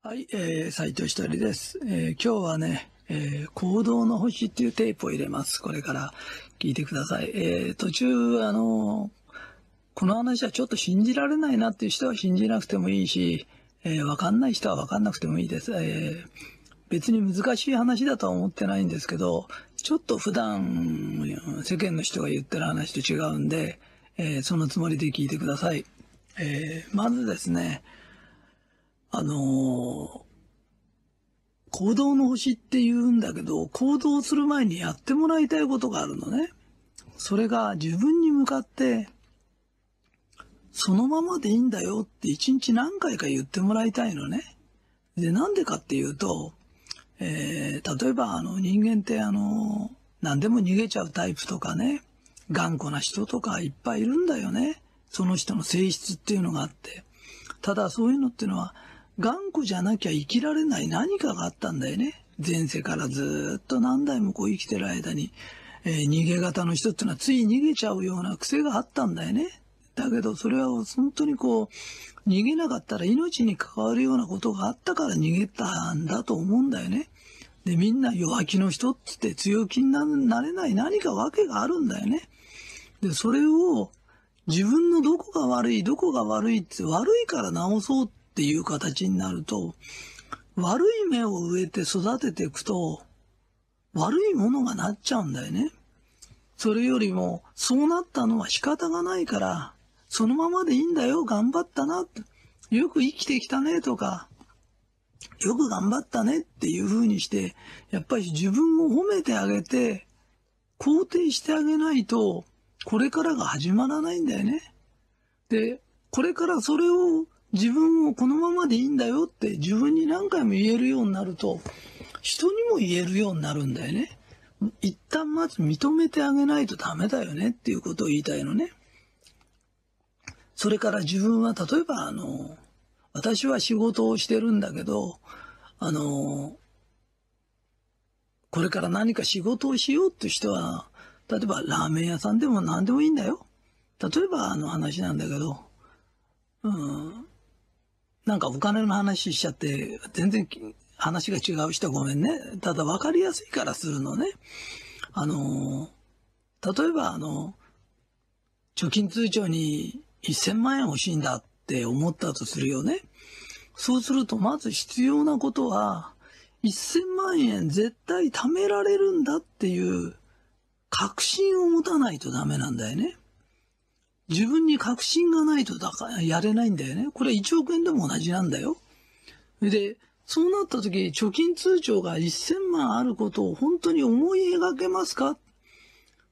はい、えー、斉藤ひとりです。えー今日はね、えー行動の星っていうテープを入れます。これから聞いてください。えー途中、あのーこの話はちょっと信じられないなっていう人は信じなくてもいいし、えーわかんない人はわかんなくてもいいです。えー別に難しい話だとは思ってないんですけど、ちょっと普段世間の人が言ってる話と違うんで、えーそのつもりで聞いてください。えーまずですね、あのー行動の星って言うんだけど、行動する前にやってもらいたいことがあるのね。それが自分に向かって、そのままでいいんだよって一日何回か言ってもらいたいのね。で、なんでかっていうと、えー例えばあの人間ってあの、何でも逃げちゃうタイプとかね、頑固な人とかいっぱいいるんだよね。その人の性質っていうのがあって。ただそういうのっていうのは、頑固じゃなきゃ生きられない何かがあったんだよね。前世からずっと何代もこう生きてる間に、えー逃げ型の人っていうのはつい逃げちゃうような癖があったんだよね。だけどそれは本当にこう、逃げなかったら命に関わるようなことがあったから逃げたんだと思うんだよね。で、みんな弱気の人っつって強気になれない何か訳があるんだよね。で、それを自分のどこが悪い、どこが悪いって悪いから直そうっていう形になると、悪い芽を植えて育てていくと、悪いものがなっちゃうんだよね。それよりも、そうなったのは仕方がないから、そのままでいいんだよ、頑張ったな。よく生きてきたねとか、よく頑張ったねっていう風にして、やっぱり自分を褒めてあげて、肯定してあげないと、これからが始まらないんだよね。で、これからそれを自分をこのままでいいんだよって自分に何回も言えるようになると、人にも言えるようになるんだよね。一旦まず認めてあげないとダメだよねっていうことを言いたいのね。それから自分は例えばあの、私は仕事をしてるんだけど、あの、これから何か仕事をしようって人は、例えばラーメン屋さんでも何でもいいんだよ。例えばあの話なんだけど、うん、なんかお金の話しちゃって、全然話が違う人ごめんね。ただ分かりやすいからするのね。あの、例えばあの、貯金通帳に1000万円欲しいんだって思ったとするよね。そうするとまず必要なことは、1000万円絶対貯められるんだっていう確信を持たないとダメなんだよね。自分に確信がないとだからやれないんだよね。これ1億円でも同じなんだよ。で、そうなった時、貯金通帳が1000万あることを本当に思い描けますか？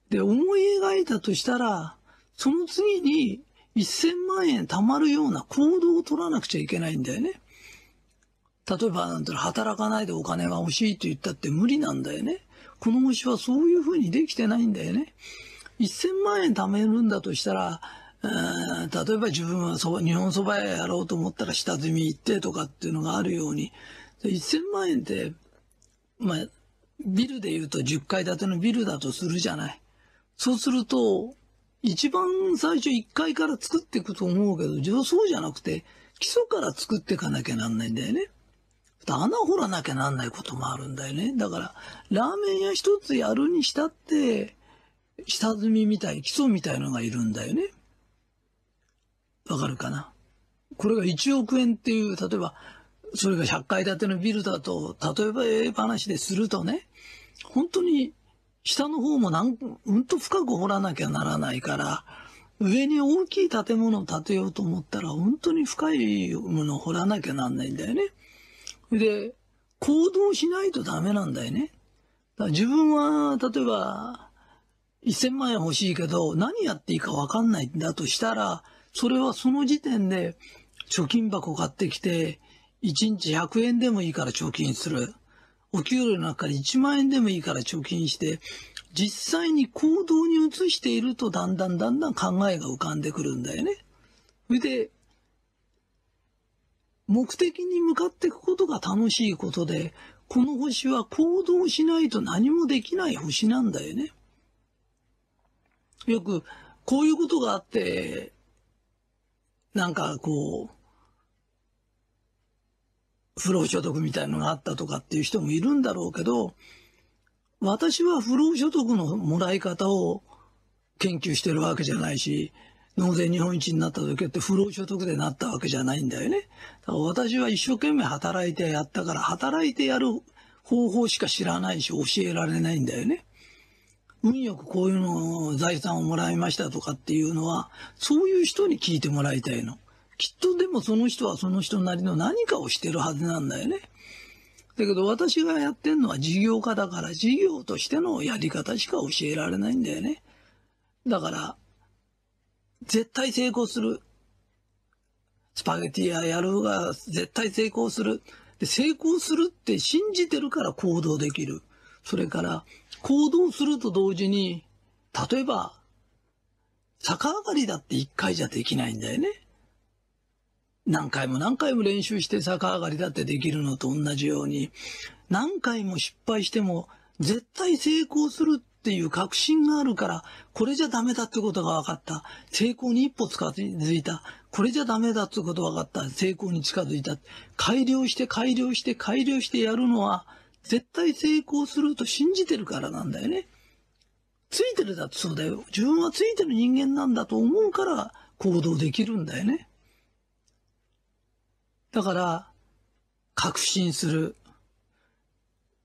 で、思い描いたとしたら、その次に1000万円貯まるような行動を取らなくちゃいけないんだよね。例えば、なんて働かないでお金が欲しいと言ったって無理なんだよね。この星はそういうふうにできてないんだよね。1000万円貯めるんだとしたら、例えば自分はそば日本そば屋やろうと思ったら下積み行ってとかっていうのがあるように、1000万円って、まあ、ビルで言うと10階建てのビルだとするじゃない。そうすると、一番最初1階から作っていくと思うけど、じゃあそうじゃなくて、基礎から作っていかなきゃなんないんだよね。穴掘らなきゃなんないこともあるんだよね。だから、ラーメン屋一つやるにしたって、下積みみたい、基礎みたいのがいるんだよね。わかるかな？これが1億円っていう、例えば、それが100階建てのビルだと、例えばええ話でするとね、本当に下の方もなん、うんと深く掘らなきゃならないから、上に大きい建物を建てようと思ったら、本当に深いものを掘らなきゃなんないんだよね。で、行動しないとダメなんだよね。だから自分は、例えば、1000万円欲しいけど、何やっていいか分かんないんだとしたら、それはその時点で、貯金箱買ってきて、1日100円でもいいから貯金する。お給料の中で1万円でもいいから貯金して、実際に行動に移しているとだんだんだんだん考えが浮かんでくるんだよね。それで、目的に向かっていくことが楽しいことで、この星は行動しないと何もできない星なんだよね。よく、こういうことがあって、なんかこう、不労所得みたいのがあったとかっていう人もいるんだろうけど、私は不労所得のもらい方を研究してるわけじゃないし、納税日本一になった時って不労所得でなったわけじゃないんだよね。だから私は一生懸命働いてやったから、働いてやる方法しか知らないし教えられないんだよね。運よくこういうの財産をもらいましたとかっていうのは、そういう人に聞いてもらいたいの。きっとでもその人はその人なりの何かをしてるはずなんだよね。だけど私がやってんのは事業家だから事業としてのやり方しか教えられないんだよね。だから、絶対成功する。スパゲティややるが絶対成功する。で成功するって信じてるから行動できる。それから行動すると同時に、例えば、逆上がりだって一回じゃできないんだよね。何回も何回も練習して逆上がりだってできるのと同じように、何回も失敗しても絶対成功するっていう確信があるから、これじゃダメだってことが分かった。成功に一歩近づいた。これじゃダメだってことが分かった。成功に近づいた。改良して改良して改良してやるのは、絶対成功すると信じてるからなんだよね。ついてるだってそうだよ。自分はついてる人間なんだと思うから行動できるんだよね。だから、確信する。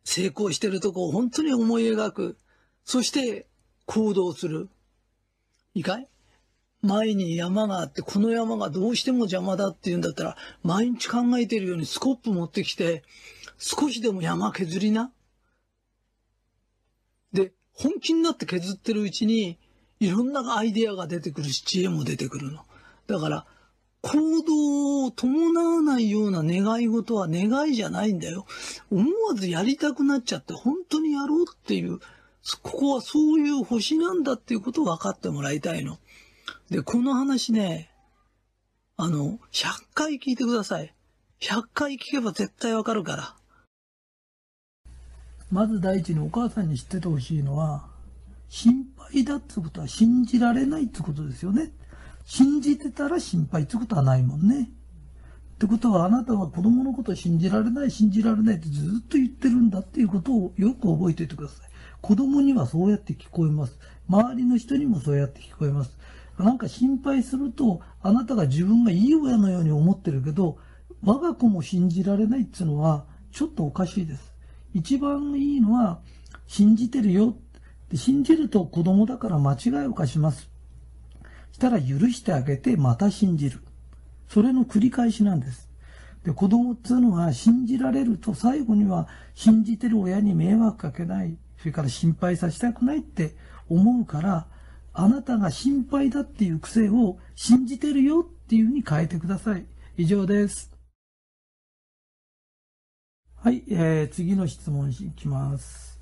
成功してるとこを本当に思い描く。そして行動する。いいかい？前に山があって、この山がどうしても邪魔だって言うんだったら、毎日考えてるようにスコップ持ってきて、少しでも山削りな。で、本気になって削ってるうちに、いろんなアイデアが出てくるし、知恵も出てくるの。だから、行動を伴わないような願い事は願いじゃないんだよ。思わずやりたくなっちゃって本当にやろうっていう、ここはそういう星なんだっていうことを分かってもらいたいの。で、この話ね、あの、100回聞いてください。100回聞けば絶対わかるから。まず第一にお母さんに知っててほしいのは、心配だってことは信じられないってことですよね。信じてたら心配ってことはないもんね。ってことはあなたは子供のことを信じられない、信じられないってずっと言ってるんだっていうことをよく覚えておいてください。子供にはそうやって聞こえます。周りの人にもそうやって聞こえます。なんか心配すると、あなたが自分がいい親のように思ってるけど、我が子も信じられないっていうのは、ちょっとおかしいです。一番いいのは、信じてるよ。信じると子供だから間違いを犯します。したら許してあげてまた信じる。それの繰り返しなんです。で、子供っていうのは信じられると最後には信じてる親に迷惑かけない、それから心配させたくないって思うから、あなたが心配だっていう癖を信じてるよっていうふうに変えてください。以上です。はい、えー、次の質問いきます。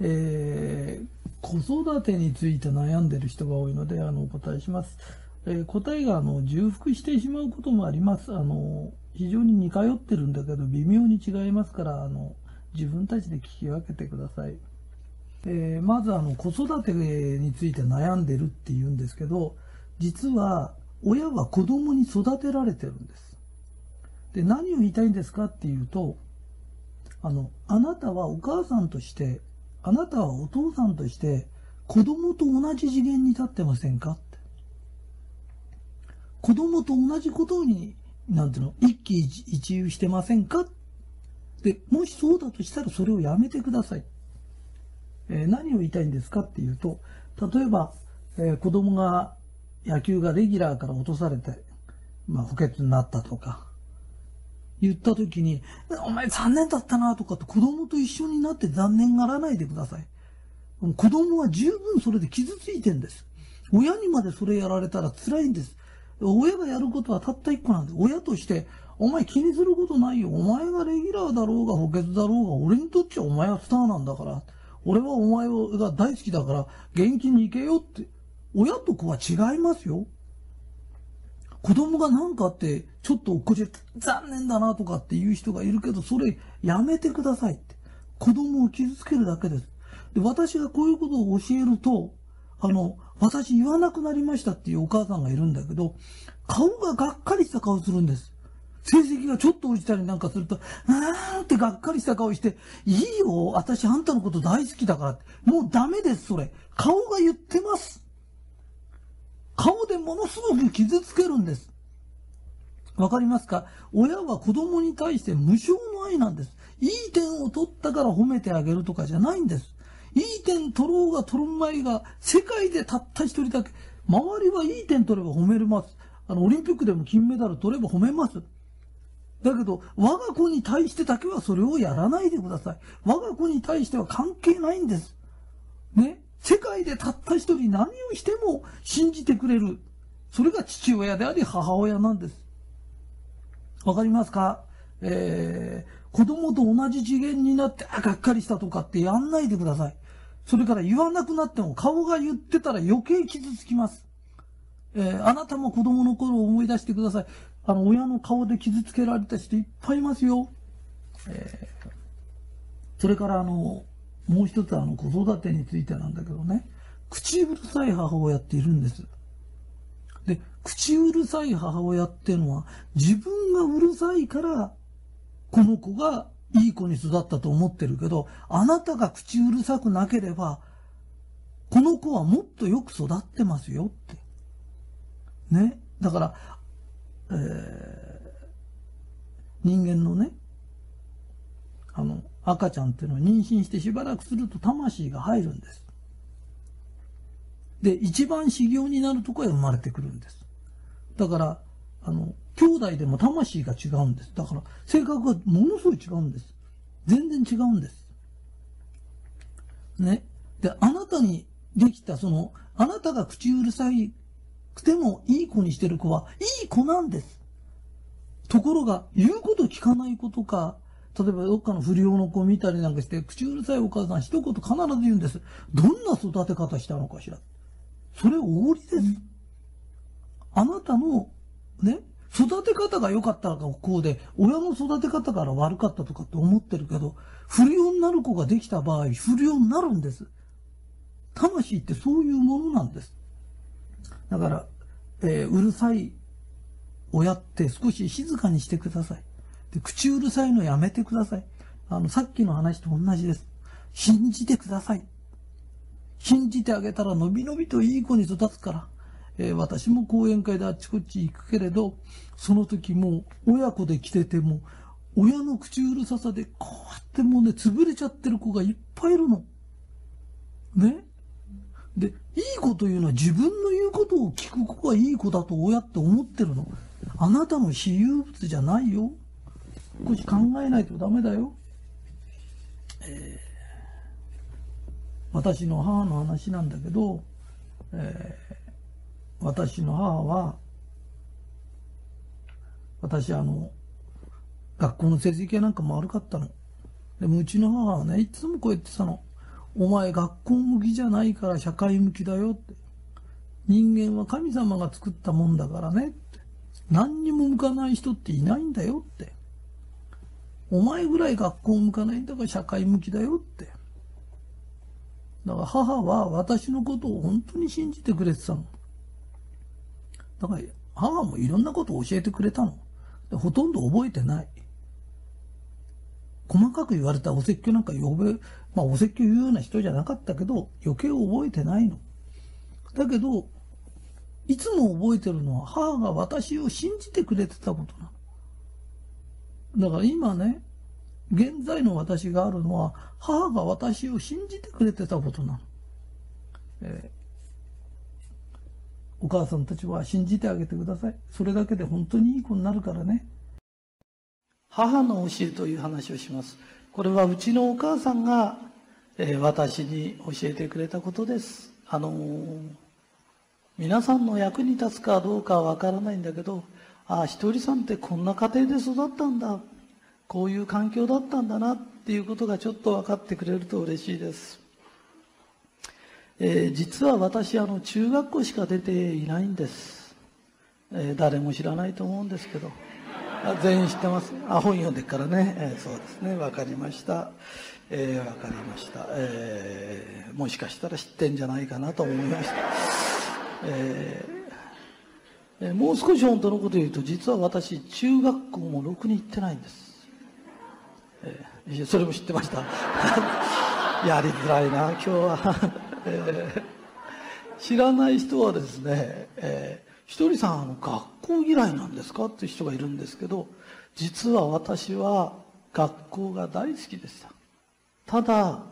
えー、子育てについて悩んでる人が多いので、あの、お答えします。えー、答えが、あの、重複してしまうこともあります。あの、非常に似通ってるんだけど、微妙に違いますから、あの、自分たちで聞き分けてください。えー、まず、あの、子育てについて悩んでるって言うんですけど、実は、親は子供に育てられてるんです。で、何を言いたいんですかっていうと、あの、あなたはお母さんとしてあなたはお父さんとして子供と同じ次元に立ってませんか？って。子供と同じことに、なんていうの、一喜一憂してませんか？で、もしそうだとしたらそれをやめてください。えー、何を言いたいんですかっていうと、例えば、えー、子供が野球がレギュラーから落とされて、まあ、補欠になったとか、言った時に、お前残念だったなとかって子供と一緒になって残念がらないでください。子供は十分それで傷ついてんです。親にまでそれやられたら辛いんです。親がやることはたった一個なんで、親として、お前気にすることないよ。お前がレギュラーだろうが補欠だろうが、俺にとっちゃお前はスターなんだから。俺はお前が大好きだから、元気に行けよって。親と子は違いますよ。子供が何かあって、ちょっと落っこちて、残念だなとかっていう人がいるけど、それやめてくださいって。子供を傷つけるだけです。で、私がこういうことを教えると、あの、私言わなくなりましたっていうお母さんがいるんだけど、顔ががっかりした顔するんです。成績がちょっと落ちたりなんかすると、あーってがっかりした顔して、いいよ、私あんたのこと大好きだからって。もうダメです、それ。顔が言ってます。顔でものすごく傷つけるんです。わかりますか？親は子供に対して無償の愛なんです。いい点を取ったから褒めてあげるとかじゃないんです。いい点取ろうが取るまいが、世界でたった一人だけ、周りはいい点取れば褒めれます。あの、オリンピックでも金メダル取れば褒めます。だけど、我が子に対してだけはそれをやらないでください。我が子に対しては関係ないんです。ね？世界でたった一人何をしても信じてくれる。それが父親であり母親なんです。わかりますか？えー、子供と同じ次元になって、あ、がっかりしたとかってやんないでください。それから言わなくなっても顔が言ってたら余計傷つきます。えー、あなたも子供の頃を思い出してください。あの、親の顔で傷つけられた人いっぱいいますよ。えー、それからあの、もう一つあの、子育てについてなんだけどね、口うるさい母親っているんです。で、口うるさい母親っていうのは、自分がうるさいから、この子がいい子に育ったと思ってるけど、あなたが口うるさくなければ、この子はもっとよく育ってますよって。ね。だから、えー、人間のね、赤ちゃんっていうのは妊娠してしばらくすると魂が入るんです。で、一番修行になるとこへ生まれてくるんです。だから、あの、兄弟でも魂が違うんです。だから、性格がものすごい違うんです。全然違うんです。ね。で、あなたにできた、その、あなたが口うるさいくてもいい子にしてる子は、いい子なんです。ところが、言うこと聞かない子とか、例えばどっかの不良の子見たりなんかして、口うるさいお母さん一言必ず言うんです。どんな育て方したのかしら。それおごりです。あなたの、ね、育て方が良かったらこうで、親の育て方から悪かったとかって思ってるけど、不良になる子ができた場合、不良になるんです。魂ってそういうものなんです。だから、えー、うるさい親って少し静かにしてください。で口うるさいのやめてください。あの、さっきの話と同じです。信じてください。信じてあげたらのびのびといい子に育つから。えー、私も講演会であっちこっち行くけれど、その時も親子で来てても、親の口うるささでこうやってもうね、潰れちゃってる子がいっぱいいるの。ね？で、いい子というのは自分の言うことを聞く子がいい子だと親って思ってるの。あなたの私有物じゃないよ。少し考えないとダメだよ。えー、私の母の話なんだけど、えー、私の母は、私あの、学校の成績なんかも悪かったの。でもうちの母はね、いつもこう言ってたの。お前学校向きじゃないから社会向きだよって。人間は神様が作ったもんだからねって。何にも向かない人っていないんだよって。お前ぐらい学校向かないんだから社会向きだよって。だから母は私のことを本当に信じてくれてたの。だから母もいろんなことを教えてくれたの。ほとんど覚えてない。細かく言われたお説教なんか呼べ、まあお説教言うような人じゃなかったけど、余計覚えてないの。だけど、いつも覚えてるのは母が私を信じてくれてたことなの。だから今ね、現在の私があるのは、母が私を信じてくれてたことなの。えー、お母さんたちは信じてあげてください。それだけで本当にいい子になるからね。母の教えという話をします。これはうちのお母さんが、えー、私に教えてくれたことです。あのー、皆さんの役に立つかどうかはわからないんだけど、ああ、ひとりさんってこんな家庭で育ったんだ。こういう環境だったんだなっていうことがちょっと分かってくれると嬉しいです。えー、実は私、あの、中学校しか出ていないんです。えー、誰も知らないと思うんですけど。全員知ってますあ本読んでからね、えー、そうですね分かりました、えー、分かりました、えー、もしかしたら知ってんじゃないかなと思いました、ええもう少し本当のこと言うと実は私中学校もろくに行ってないんです、えー、それも知ってました。やりづらいな今日は、えー、知らない人はですね、えー、ひとりさんあの学校嫌いなんですかっていう人がいるんですけど実は私は学校が大好きでした。ただ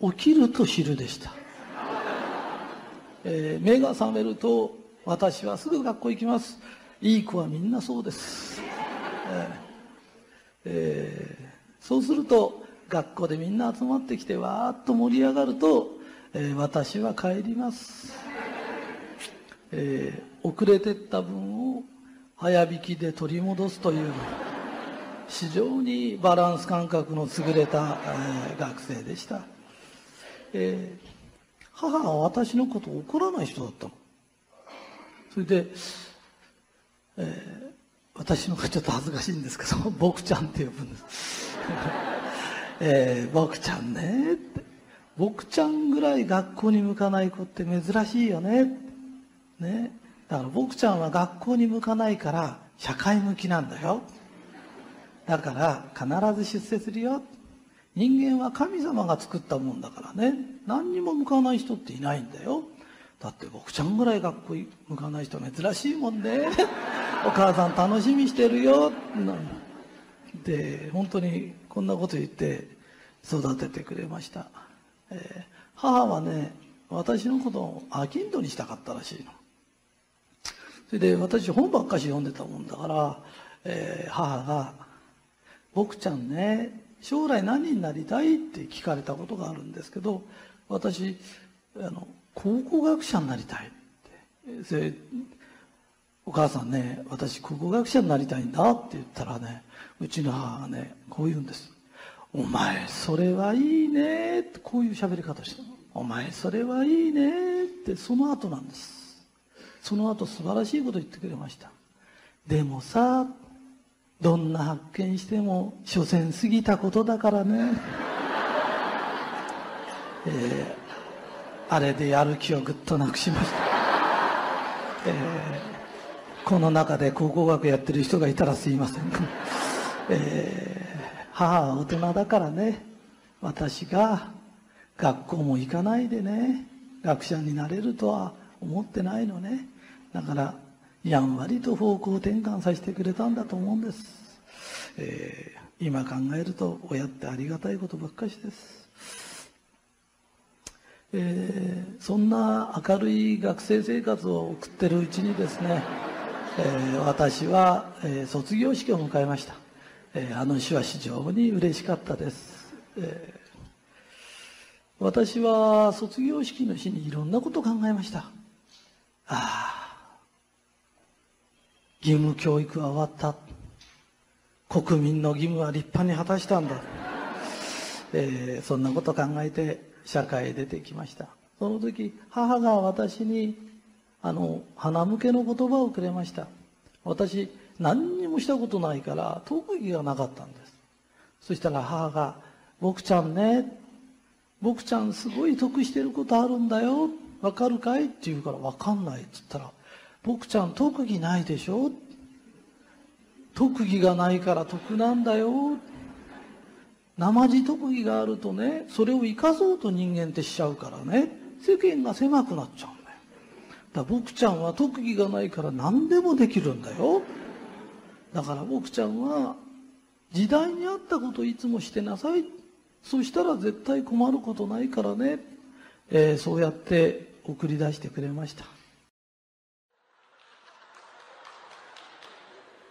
起きると昼でした、えー、目が覚めると私はすぐ学校行きます。いい子はみんなそうです、えーえー、そうすると学校でみんな集まってきてわーっと盛り上がると、えー、私は帰ります、えー、遅れてった分を早引きで取り戻すという非常にバランス感覚の優れた、えー、学生でした、えー、母は私のことを怒らない人だったの？それで、えー、私の方がちょっと恥ずかしいんですけど、僕ちゃんって呼ぶんです。えー、僕ちゃんねって。僕ちゃんぐらい学校に向かない子って珍しいよね。ね。だから僕ちゃんは学校に向かないから社会向きなんだよ。だから必ず出世するよ。人間は神様が作ったもんだからね。何にも向かない人っていないんだよ。だって僕ちゃんぐらい学校向かない人珍しいもんね。お母さん楽しみしてるよ。で本当にこんなこと言って育ててくれました、えー、母はね私のことを飽きんどにしたかったらしいの。それで私本ばっかし読んでたもんだから、えー、母が「僕ちゃんね将来何になりたい?」って聞かれたことがあるんですけど私あの考古学者になりたいって。それお母さんね私考古学者になりたいんだって言ったらねうちの母がねこう言うんです「お前それはいいね」ってこういう喋り方して「お前それはいいね」ってその後なんです。その後素晴らしいこと言ってくれました。でもさどんな発見しても所詮過ぎたことだからね。えーあれでやる気をぐっとなくしました、えー、この中で考古学やってる人がいたらすいません、えー、母は大人だからね。私が学校も行かないでね。学者になれるとは思ってないのね。だからやんわりと方向転換させてくれたんだと思うんです、えー、今考えると親ってありがたいことばっかしです。えー、そんな明るい学生生活を送ってるうちにですね、えー、私は、えー、卒業式を迎えました、えあの日は非常に嬉しかったです、え私は卒業式の日にいろんなことを考えました。ああ義務教育は終わった。国民の義務は立派に果たしたんだ、えそんなこと考えて社会へ出てきました。その時母が私にあの花向けの言葉をくれました。私何にもしたことないから特技がなかったんです。そしたら母が「僕ちゃんね僕ちゃんすごい得してることあるんだよ。わかるかい?」って言うから「わかんない」っつったら「僕ちゃん特技ないでしょ?」特技がないから得なんだよ。生地特技があるとねそれを生かそうと人間ってしちゃうからね世間が狭くなっちゃうんだよ。だから僕ちゃんは特技がないから何でもできるんだよ。だから僕ちゃんは時代に合ったこといつもしてなさい。そしたら絶対困ることないからね、えー、そうやって送り出してくれました。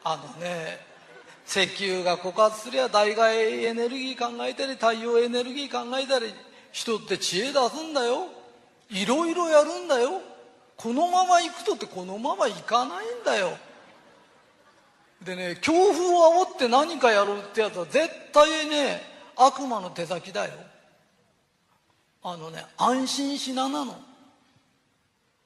あのね石油が枯渇すりゃ代替エネルギー考えたり太陽エネルギー考えたり人って知恵出すんだよ。いろいろやるんだよ。このまま行くとってこのまま行かないんだよ。でね強風を煽って何かやろうってやつは絶対ね悪魔の手先だよ。あのね安心しななの、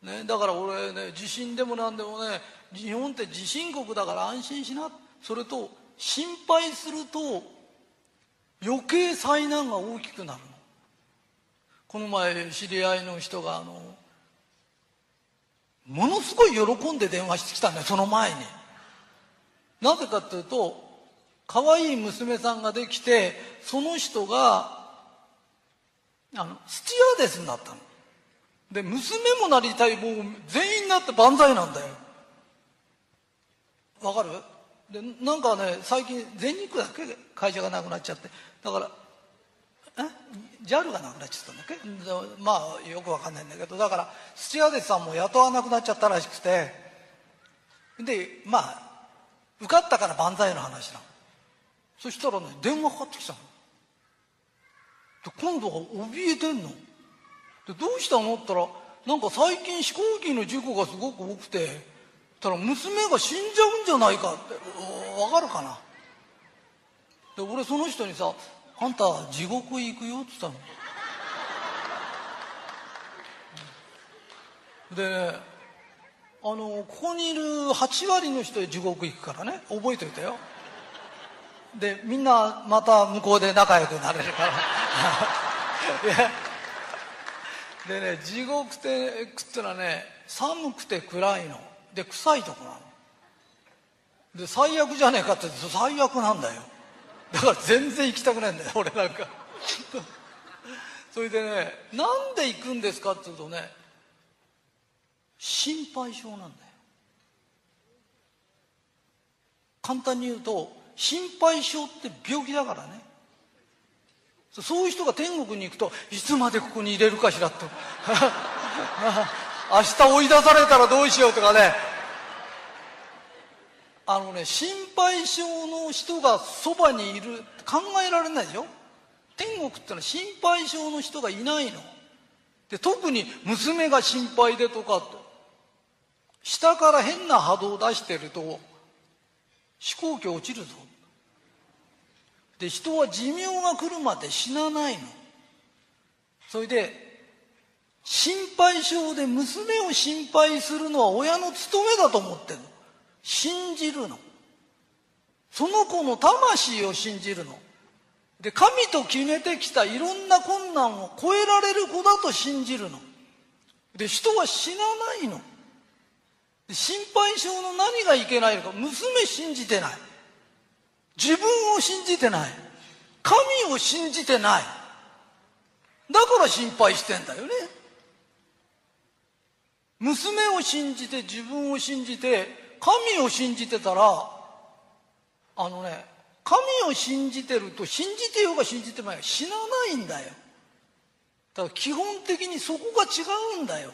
ね、だから俺ね地震でも何でもね日本って地震国だから安心しな。それと心配すると余計災難が大きくなるの。この前知り合いの人があのものすごい喜んで電話してきたんだよその前に。なぜかっていうと可愛い娘さんができてその人があのスチュアーデスになったの。で娘もなりたいもう全員になって万歳なんだよ。わかる？でなんかね最近全日空だけ？会社がなくなっちゃって。だからえ？JAL がなくなっちゃったんだっけ？まあよくわかんないんだけど。だからスチュアーデスさんも雇わなくなっちゃったらしくて。でまあ受かったから万歳の話なの。そしたらね電話かかってきたの。で今度は怯えてんの。でどうしたの？って言ったらなんか最近飛行機の事故がすごく多くてたら娘が死んじゃうんじゃないかって。わかるかな？で俺その人にさ「あんた地獄行くよ」って言ったの。でねあのここにいる8割の人地獄行くからね。覚えておいてよ。でみんなまた向こうで仲良くなれるから。でね地獄ってくってのはね寒くて暗いの。で臭いとこなの。で最悪じゃねえかって最悪なんだよ。だから全然行きたくないんだよ俺なんか。それでねなんで行くんですかって言うとね心配性なんだよ。簡単に言うと心配性って病気だからね。そういう人が天国に行くといつまでここに入れるかしらって明日追い出されたらどうしようとかね。あのね心配性の人がそばにいる考えられないでしょ天国ってのは心配性の人がいないの。で特に娘が心配でとかと。下から変な波動を出してると飛行機落ちるぞ。で人は寿命が来るまで死なないの。それで心配性で娘を心配するのは親の務めだと思ってるの。信じるの。その子の魂を信じるの。で神と決めてきたいろんな困難を超えられる子だと信じるの。で人は死なないの。心配性の何がいけないのか。娘信じてない。自分を信じてない。神を信じてない。だから心配してんだよね。娘を信じて自分を信じて神を信じてたらあのね神を信じてると信じてようが信じてまいが死なないんだよ。だから基本的にそこが違うんだよ。